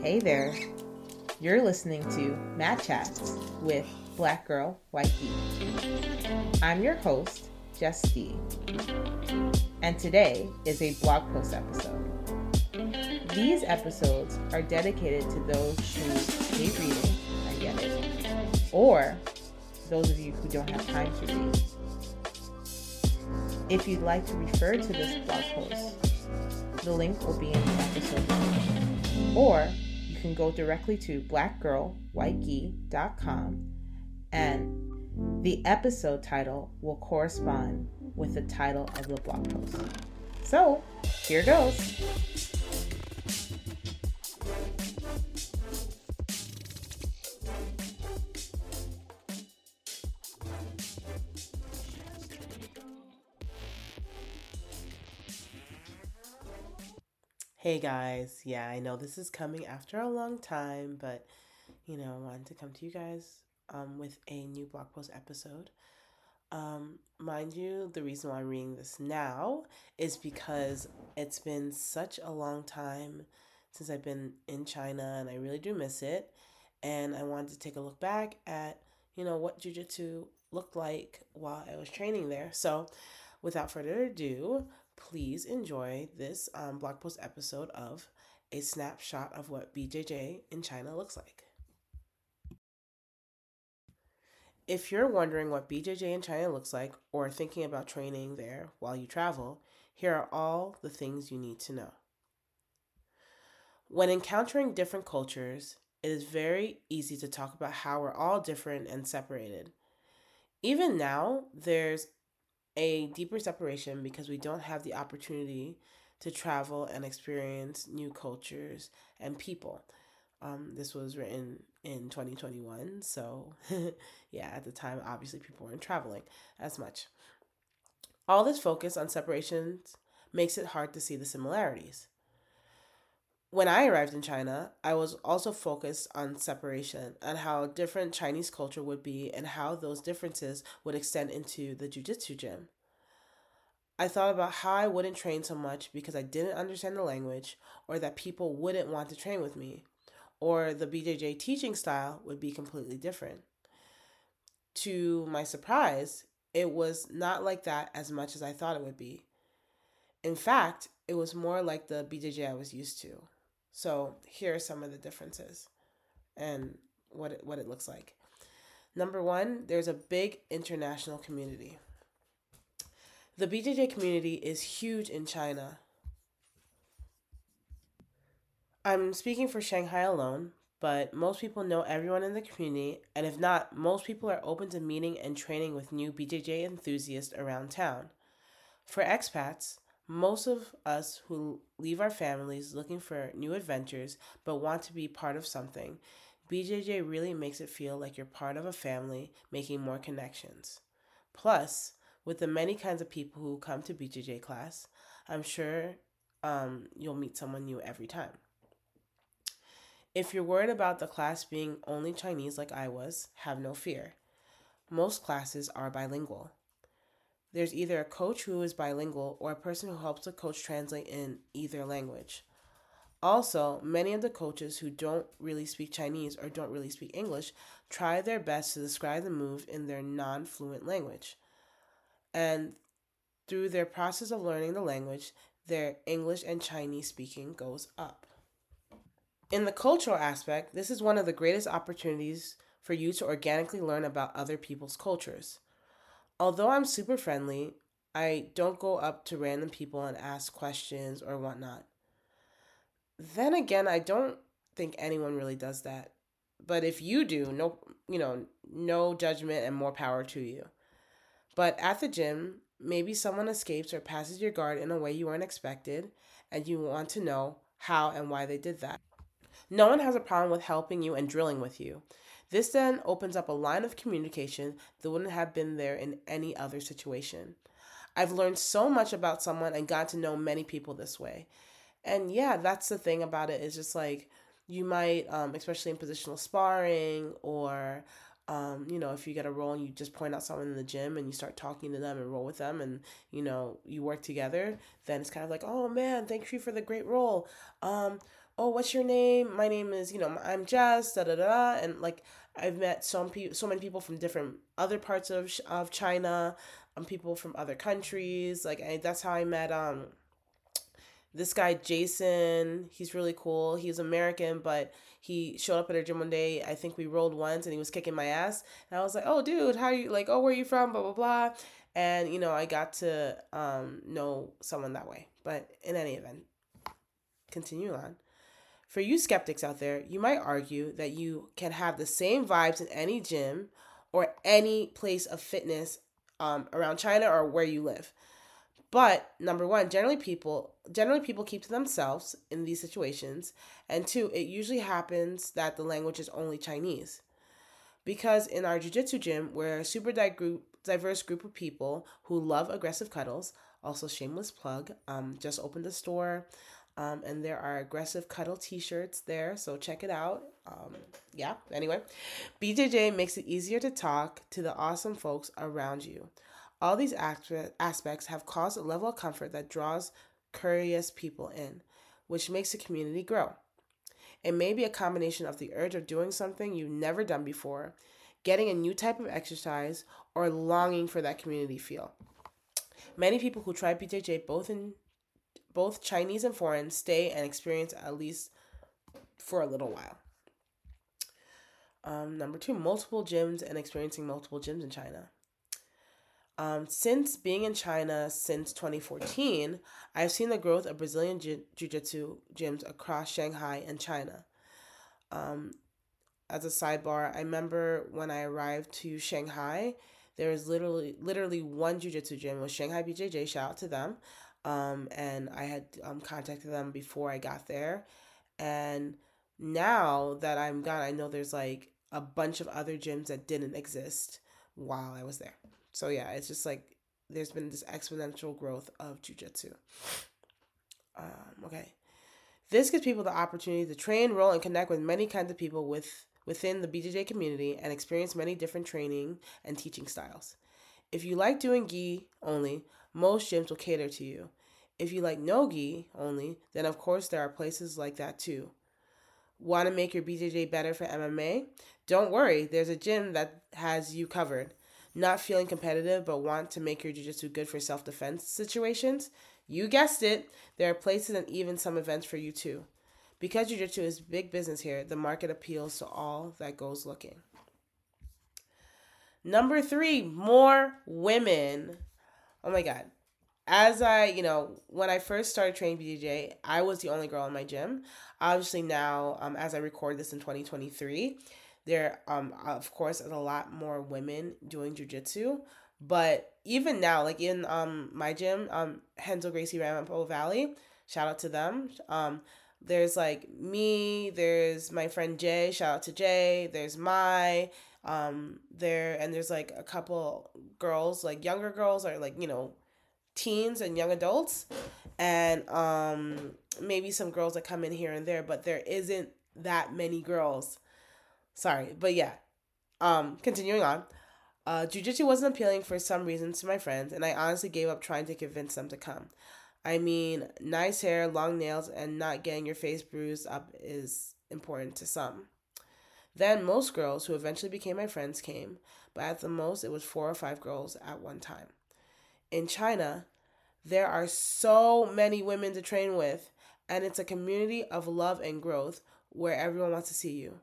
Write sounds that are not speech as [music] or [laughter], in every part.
Hey there. You're listening to Mad Chats with Black Girl White Gi. I'm your host, Jess D. And today is a blog post episode. These episodes are dedicated to those who hate reading, I get it, or those of you who don't have time to read. If you'd like to refer to this blog post, the link will be in the episode description. Or can go directly to blackgirlwhitegi.com and the episode title will correspond with the title of the blog post. So, here goes. Hey guys, yeah, I know this is coming after a long time, but you know, I wanted to come to you guys um, with a new blog post episode. Um, mind you, the reason why I'm reading this now is because it's been such a long time since I've been in China and I really do miss it. And I wanted to take a look back at, you know, what jujitsu looked like while I was training there. So, without further ado, please enjoy this um, blog post episode of a snapshot of what BJJ in China looks like. If you're wondering what BJJ in China looks like or thinking about training there while you travel, here are all the things you need to know. When encountering different cultures, it is very easy to talk about how we're all different and separated. Even now, there's a deeper separation because we don't have the opportunity to travel and experience new cultures and people. Um, this was written in 2021. So, [laughs] yeah, at the time, obviously, people weren't traveling as much. All this focus on separations makes it hard to see the similarities. When I arrived in China, I was also focused on separation and how different Chinese culture would be and how those differences would extend into the jiu-jitsu gym. I thought about how I wouldn't train so much because I didn't understand the language or that people wouldn't want to train with me or the BJJ teaching style would be completely different. To my surprise, it was not like that as much as I thought it would be. In fact, it was more like the BJJ I was used to. So here are some of the differences and what it, what it looks like. Number one, there's a big international community. The BJJ community is huge in China. I'm speaking for Shanghai alone, but most people know everyone in the community, and if not, most people are open to meeting and training with new BJJ enthusiasts around town. For expats, most of us who leave our families looking for new adventures but want to be part of something, BJJ really makes it feel like you're part of a family, making more connections. Plus, with the many kinds of people who come to BJJ class, I'm sure um, you'll meet someone new every time. If you're worried about the class being only Chinese like I was, have no fear. Most classes are bilingual. There's either a coach who is bilingual or a person who helps the coach translate in either language. Also, many of the coaches who don't really speak Chinese or don't really speak English try their best to describe the move in their non fluent language. And through their process of learning the language, their English and Chinese speaking goes up. In the cultural aspect, this is one of the greatest opportunities for you to organically learn about other people's cultures. Although I'm super friendly, I don't go up to random people and ask questions or whatnot. Then again, I don't think anyone really does that. But if you do, no, you know, no judgment and more power to you. But at the gym, maybe someone escapes or passes your guard in a way you weren't expected, and you want to know how and why they did that. No one has a problem with helping you and drilling with you. This then opens up a line of communication that wouldn't have been there in any other situation. I've learned so much about someone and got to know many people this way. And yeah, that's the thing about it is just like you might, um, especially in positional sparring or um, you know, if you get a roll and you just point out someone in the gym and you start talking to them and roll with them and, you know, you work together, then it's kind of like, oh man, thank you for the great roll. Um, oh, what's your name? My name is, you know, I'm Jess, da da da. And like, I've met some people, so many people from different other parts of, of China, um, people from other countries. Like, I, that's how I met, um, this guy Jason, he's really cool. He's American, but he showed up at our gym one day. I think we rolled once and he was kicking my ass. And I was like, "Oh, dude, how you like? Oh, where are you from? Blah blah blah." And you know, I got to um, know someone that way. But in any event, continue on. For you skeptics out there, you might argue that you can have the same vibes in any gym or any place of fitness um, around China or where you live. But number one, generally people generally people keep to themselves in these situations, and two, it usually happens that the language is only Chinese. Because in our jiu-jitsu gym, we're a super diverse group of people who love aggressive cuddles. Also, shameless plug, um, just opened a store, um, and there are aggressive cuddle T-shirts there, so check it out. Um, yeah. Anyway, BJJ makes it easier to talk to the awesome folks around you. All these aspects have caused a level of comfort that draws curious people in, which makes the community grow. It may be a combination of the urge of doing something you've never done before, getting a new type of exercise, or longing for that community feel. Many people who try BJJ, both in both Chinese and foreign, stay and experience at least for a little while. Um, number two, multiple gyms and experiencing multiple gyms in China. Um, since being in China since 2014, I've seen the growth of Brazilian Jiu Jitsu gyms across Shanghai and China. Um, as a sidebar, I remember when I arrived to Shanghai, there was literally literally one Jiu Jitsu gym was Shanghai BJJ. Shout out to them. Um, and I had um, contacted them before I got there. And now that I'm gone, I know there's like a bunch of other gyms that didn't exist while I was there. So yeah, it's just like there's been this exponential growth of jujitsu. Um, okay. This gives people the opportunity to train, roll, and connect with many kinds of people with within the BJJ community and experience many different training and teaching styles. If you like doing gi only, most gyms will cater to you. If you like no gi only, then of course there are places like that too. Want to make your BJJ better for MMA? Don't worry, there's a gym that has you covered not feeling competitive but want to make your jiu-jitsu good for self-defense situations, you guessed it, there are places and even some events for you too. Because jiu-jitsu is big business here, the market appeals to all that goes looking. Number 3, more women. Oh my god. As I, you know, when I first started training BJJ, I was the only girl in my gym. Obviously now, um, as I record this in 2023, there, um, of course, is a lot more women doing jujitsu. But even now, like in um my gym, um Renzo Gracie Ramapo Valley, shout out to them. Um, there's like me, there's my friend Jay, shout out to Jay. There's my um there and there's like a couple girls, like younger girls or like you know, teens and young adults, and um maybe some girls that come in here and there, but there isn't that many girls Sorry, but yeah. Um, continuing on. Uh, jiu-jitsu wasn't appealing for some reasons to my friends, and I honestly gave up trying to convince them to come. I mean, nice hair, long nails, and not getting your face bruised up is important to some. Then most girls who eventually became my friends came, but at the most it was four or five girls at one time. In China, there are so many women to train with, and it's a community of love and growth where everyone wants to see you.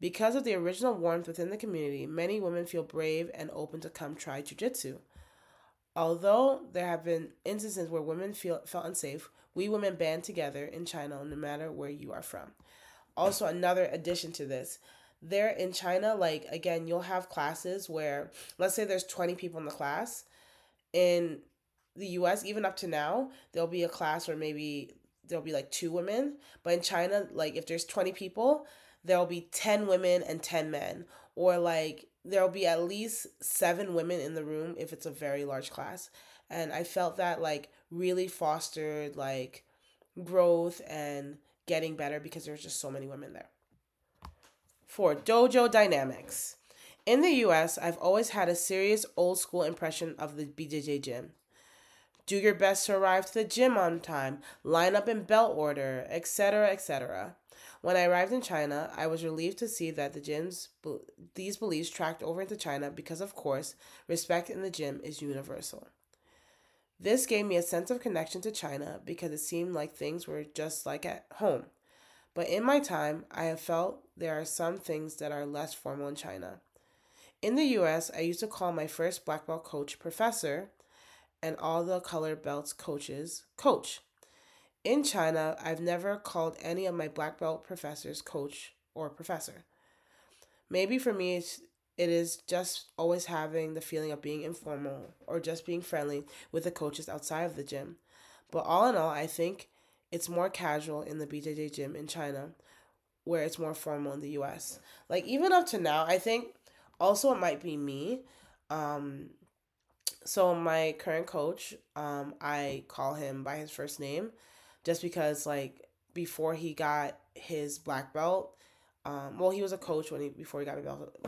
Because of the original warmth within the community, many women feel brave and open to come try jujitsu. Although there have been instances where women feel felt unsafe, we women band together in China no matter where you are from. Also, another addition to this, there in China, like again, you'll have classes where let's say there's 20 people in the class. In the US, even up to now, there'll be a class where maybe there'll be like two women. But in China, like if there's 20 people, there'll be 10 women and 10 men or like there'll be at least 7 women in the room if it's a very large class and i felt that like really fostered like growth and getting better because there's just so many women there for dojo dynamics in the us i've always had a serious old school impression of the bjj gym do your best to arrive to the gym on time, line up in belt order, etc., etc. When I arrived in China, I was relieved to see that the gyms these beliefs tracked over into China because of course, respect in the gym is universal. This gave me a sense of connection to China because it seemed like things were just like at home. But in my time, I have felt there are some things that are less formal in China. In the US, I used to call my first black belt coach professor and all the color belts coaches coach. In China, I've never called any of my black belt professors coach or professor. Maybe for me, it's, it is just always having the feeling of being informal or just being friendly with the coaches outside of the gym. But all in all, I think it's more casual in the BJJ gym in China, where it's more formal in the US. Like even up to now, I think also it might be me. Um, so my current coach, um, I call him by his first name, just because like before he got his black belt, um, well he was a coach when he before he got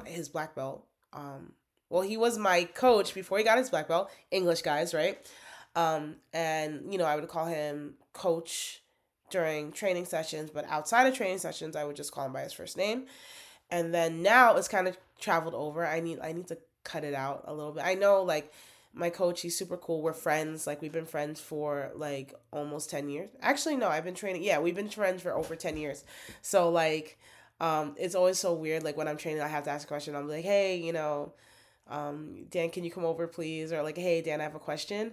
his, black belt. Um, well he was my coach before he got his black belt. English guys, right? Um, and you know, I would call him coach during training sessions, but outside of training sessions, I would just call him by his first name. And then now it's kind of traveled over. I need I need to cut it out a little bit. I know like my coach, he's super cool. We're friends. Like we've been friends for like almost 10 years. Actually, no, I've been training. Yeah, we've been friends for over 10 years. So like um it's always so weird like when I'm training I have to ask a question. I'm like, "Hey, you know, um Dan, can you come over please?" or like, "Hey, Dan, I have a question."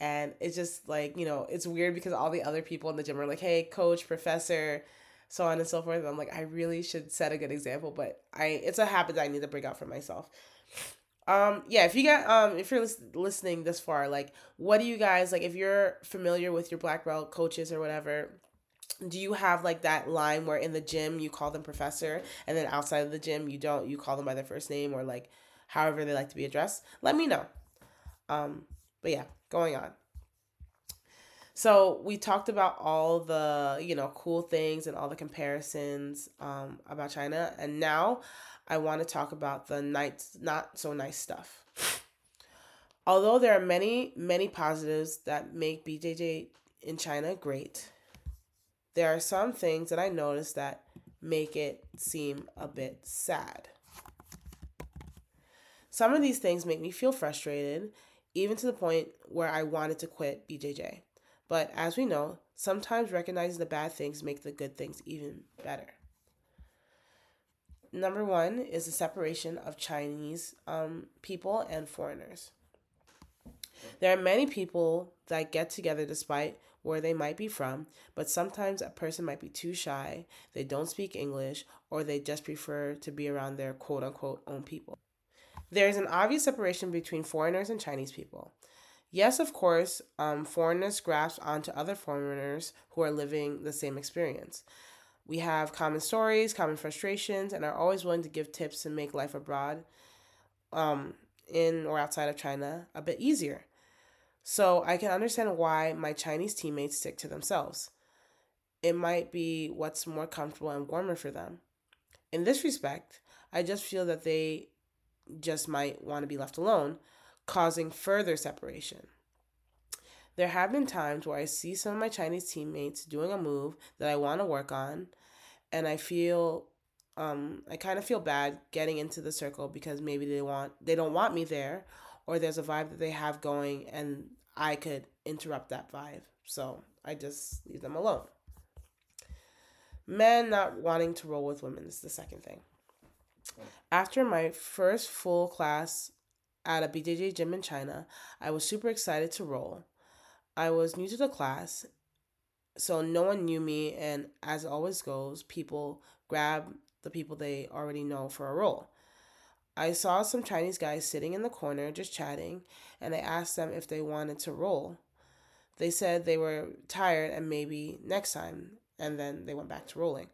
And it's just like, you know, it's weird because all the other people in the gym are like, hey, coach, professor, so on and so forth. And I'm like, I really should set a good example, but I it's a habit that I need to bring out for myself. Um, yeah, if you got um if you're lis- listening this far, like what do you guys like if you're familiar with your black belt coaches or whatever, do you have like that line where in the gym you call them professor and then outside of the gym you don't you call them by their first name or like however they like to be addressed? Let me know. Um, but yeah, going on. So we talked about all the, you know, cool things and all the comparisons um, about China. And now I want to talk about the nice, not so nice stuff. Although there are many, many positives that make BJJ in China great, there are some things that I noticed that make it seem a bit sad. Some of these things make me feel frustrated even to the point where I wanted to quit BJJ. But as we know, sometimes recognizing the bad things make the good things even better. Number one is the separation of Chinese um, people and foreigners. There are many people that get together despite where they might be from, but sometimes a person might be too shy, they don't speak English, or they just prefer to be around their quote unquote own people. There is an obvious separation between foreigners and Chinese people. Yes, of course, um, foreigners grasp onto other foreigners who are living the same experience. We have common stories, common frustrations, and are always willing to give tips to make life abroad, um, in or outside of China, a bit easier. So I can understand why my Chinese teammates stick to themselves. It might be what's more comfortable and warmer for them. In this respect, I just feel that they just might want to be left alone, causing further separation. There have been times where I see some of my Chinese teammates doing a move that I want to work on, and I feel um, I kind of feel bad getting into the circle because maybe they want they don't want me there, or there's a vibe that they have going, and I could interrupt that vibe. So I just leave them alone. Men not wanting to roll with women is the second thing. After my first full class at a BJJ gym in China, I was super excited to roll. I was new to the class, so no one knew me, and as always goes, people grab the people they already know for a roll. I saw some Chinese guys sitting in the corner just chatting, and I asked them if they wanted to roll. They said they were tired and maybe next time, and then they went back to rolling.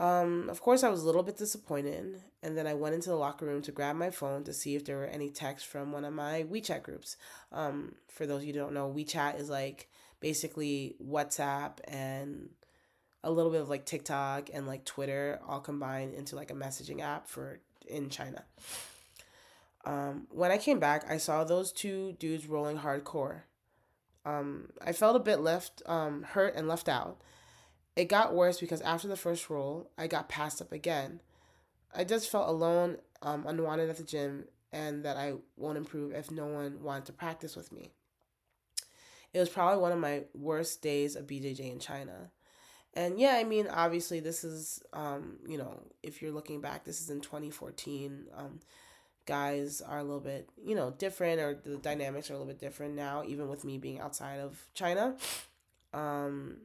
Um, of course, I was a little bit disappointed, and then I went into the locker room to grab my phone to see if there were any texts from one of my WeChat groups. Um, for those of you don't know, WeChat is like basically WhatsApp and a little bit of like TikTok and like Twitter all combined into like a messaging app for in China. Um, when I came back, I saw those two dudes rolling hardcore. Um, I felt a bit left, um, hurt and left out. It got worse because after the first roll, I got passed up again. I just felt alone, um, unwanted at the gym, and that I won't improve if no one wanted to practice with me. It was probably one of my worst days of BJJ in China. And yeah, I mean, obviously, this is, um, you know, if you're looking back, this is in 2014. Um, guys are a little bit, you know, different, or the dynamics are a little bit different now, even with me being outside of China. Um,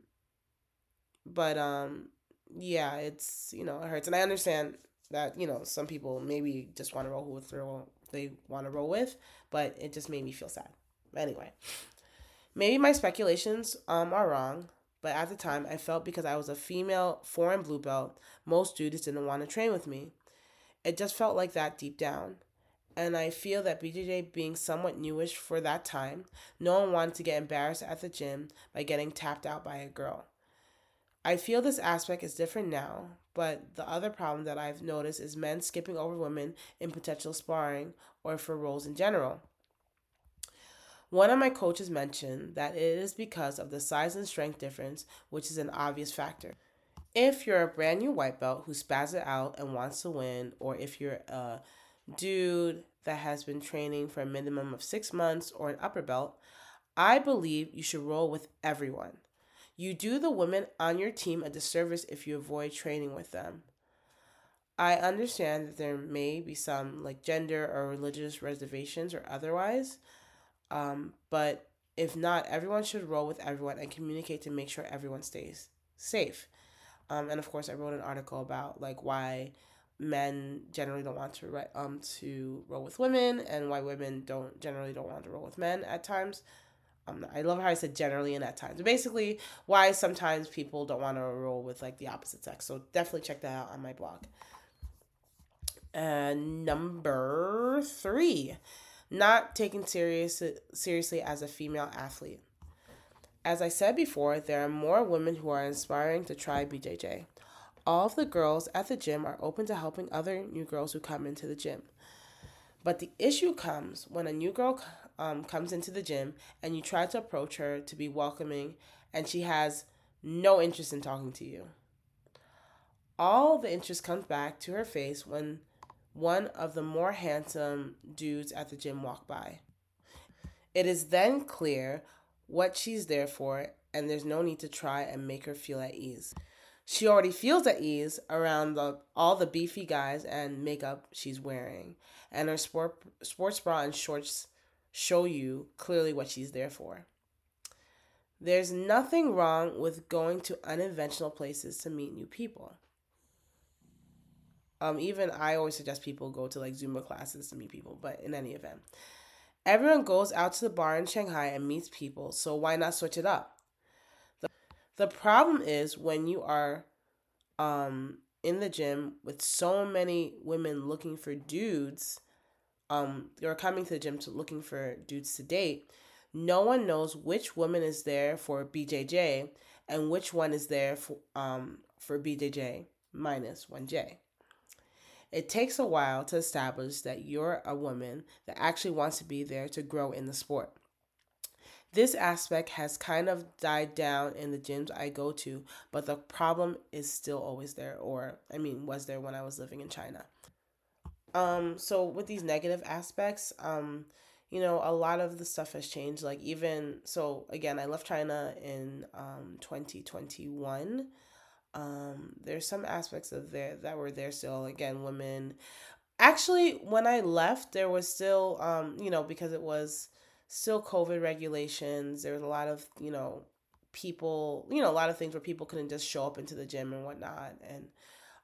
but um, yeah, it's you know it hurts, and I understand that you know some people maybe just want to roll with who they want to roll with, but it just made me feel sad. Anyway, maybe my speculations um are wrong, but at the time I felt because I was a female foreign blue belt, most dudes didn't want to train with me. It just felt like that deep down. And I feel that BJJ being somewhat newish for that time, no one wanted to get embarrassed at the gym by getting tapped out by a girl. I feel this aspect is different now, but the other problem that I've noticed is men skipping over women in potential sparring or for rolls in general. One of my coaches mentioned that it is because of the size and strength difference, which is an obvious factor. If you're a brand new white belt who spaz it out and wants to win, or if you're a dude that has been training for a minimum of six months or an upper belt, I believe you should roll with everyone. You do the women on your team a disservice if you avoid training with them. I understand that there may be some like gender or religious reservations or otherwise, um, but if not, everyone should roll with everyone and communicate to make sure everyone stays safe. Um, and of course, I wrote an article about like why men generally don't want to um to roll with women and why women don't generally don't want to roll with men at times. Um, I love how I said generally and at times. Basically, why sometimes people don't want to roll with like the opposite sex. So definitely check that out on my blog. And number three, not taken serious seriously as a female athlete. As I said before, there are more women who are inspiring to try BJJ. All of the girls at the gym are open to helping other new girls who come into the gym. But the issue comes when a new girl um, comes into the gym and you try to approach her to be welcoming and she has no interest in talking to you. All the interest comes back to her face when one of the more handsome dudes at the gym walk by. It is then clear what she's there for, and there's no need to try and make her feel at ease. She already feels at ease around the, all the beefy guys and makeup she's wearing, and her sport, sports bra and shorts show you clearly what she's there for. There's nothing wrong with going to unconventional places to meet new people. Um, even I always suggest people go to like Zumba classes to meet people, but in any event, everyone goes out to the bar in Shanghai and meets people, so why not switch it up? The problem is when you are um in the gym with so many women looking for dudes, um, you're coming to the gym to looking for dudes to date. No one knows which woman is there for BJJ and which one is there for um for BJJ minus one J. It takes a while to establish that you're a woman that actually wants to be there to grow in the sport. This aspect has kind of died down in the gyms I go to, but the problem is still always there, or I mean, was there when I was living in China. Um, so with these negative aspects, um, you know, a lot of the stuff has changed. Like even so, again, I left China in um 2021. Um, there's some aspects of there that were there still. Again, women. Actually, when I left, there was still um, you know, because it was still COVID regulations. There was a lot of, you know, people, you know, a lot of things where people couldn't just show up into the gym and whatnot. And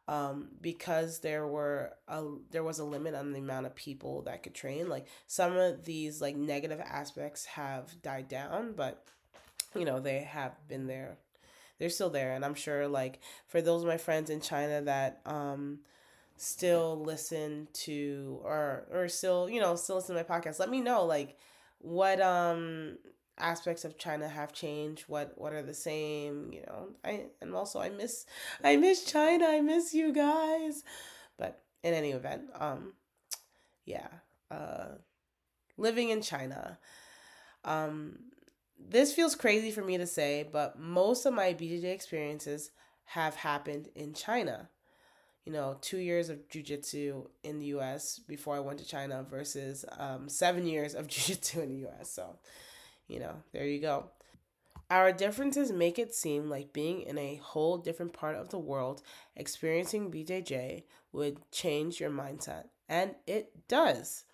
um, because there were a there was a limit on the amount of people that could train, like some of these like negative aspects have died down, but you know, they have been there. They're still there. And I'm sure like for those of my friends in China that um still listen to or or still, you know, still listen to my podcast, let me know like what um aspects of China have changed, what what are the same, you know. I and also I miss I miss China, I miss you guys. But in any event, um yeah, uh living in China. Um this feels crazy for me to say, but most of my BJJ experiences have happened in China. You know, two years of jujitsu in the US before I went to China versus um, seven years of [laughs] jujitsu in the US. So, you know, there you go. Our differences make it seem like being in a whole different part of the world, experiencing BJJ would change your mindset. And it does.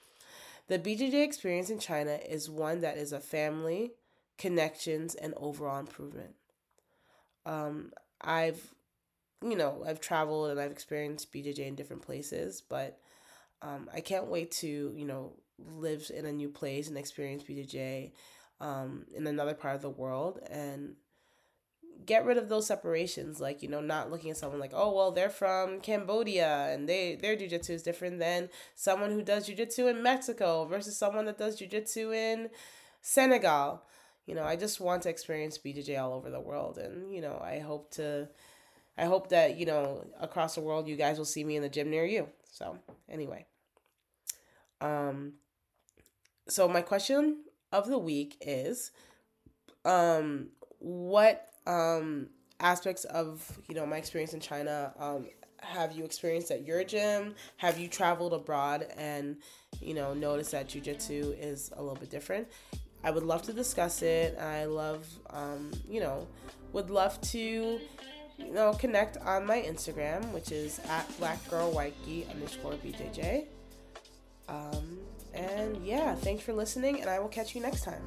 The BJJ experience in China is one that is a family, connections, and overall improvement. Um, I've, you know, I've traveled and I've experienced BJJ in different places, but um, I can't wait to, you know, live in a new place and experience BJJ um, in another part of the world and get rid of those separations like you know not looking at someone like oh well they're from cambodia and they their jiu-jitsu is different than someone who does jiu-jitsu in mexico versus someone that does jiu-jitsu in senegal you know i just want to experience bjj all over the world and you know i hope to i hope that you know across the world you guys will see me in the gym near you so anyway um so my question of the week is um what um aspects of you know my experience in China um have you experienced at your gym? Have you traveled abroad and you know noticed that jujitsu is a little bit different? I would love to discuss it. I love um you know would love to you know connect on my Instagram, which is at blackgirlwhitegi underscore bjj. Um, and yeah, thanks for listening, and I will catch you next time.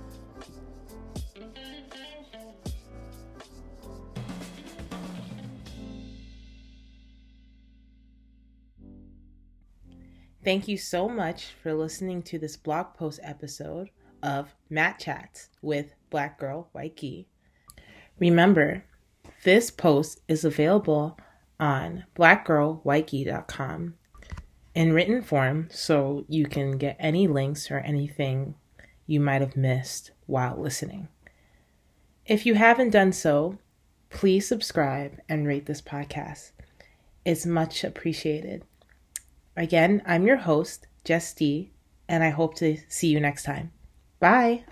Thank you so much for listening to this blog post episode of Matt Chats with Black Girl White Gi. Remember, this post is available on blackgirlwhitegi.com in written form so you can get any links or anything you might have missed while listening. If you haven't done so, please subscribe and rate this podcast. It's much appreciated. Again, I'm your host, Jess D, and I hope to see you next time. Bye.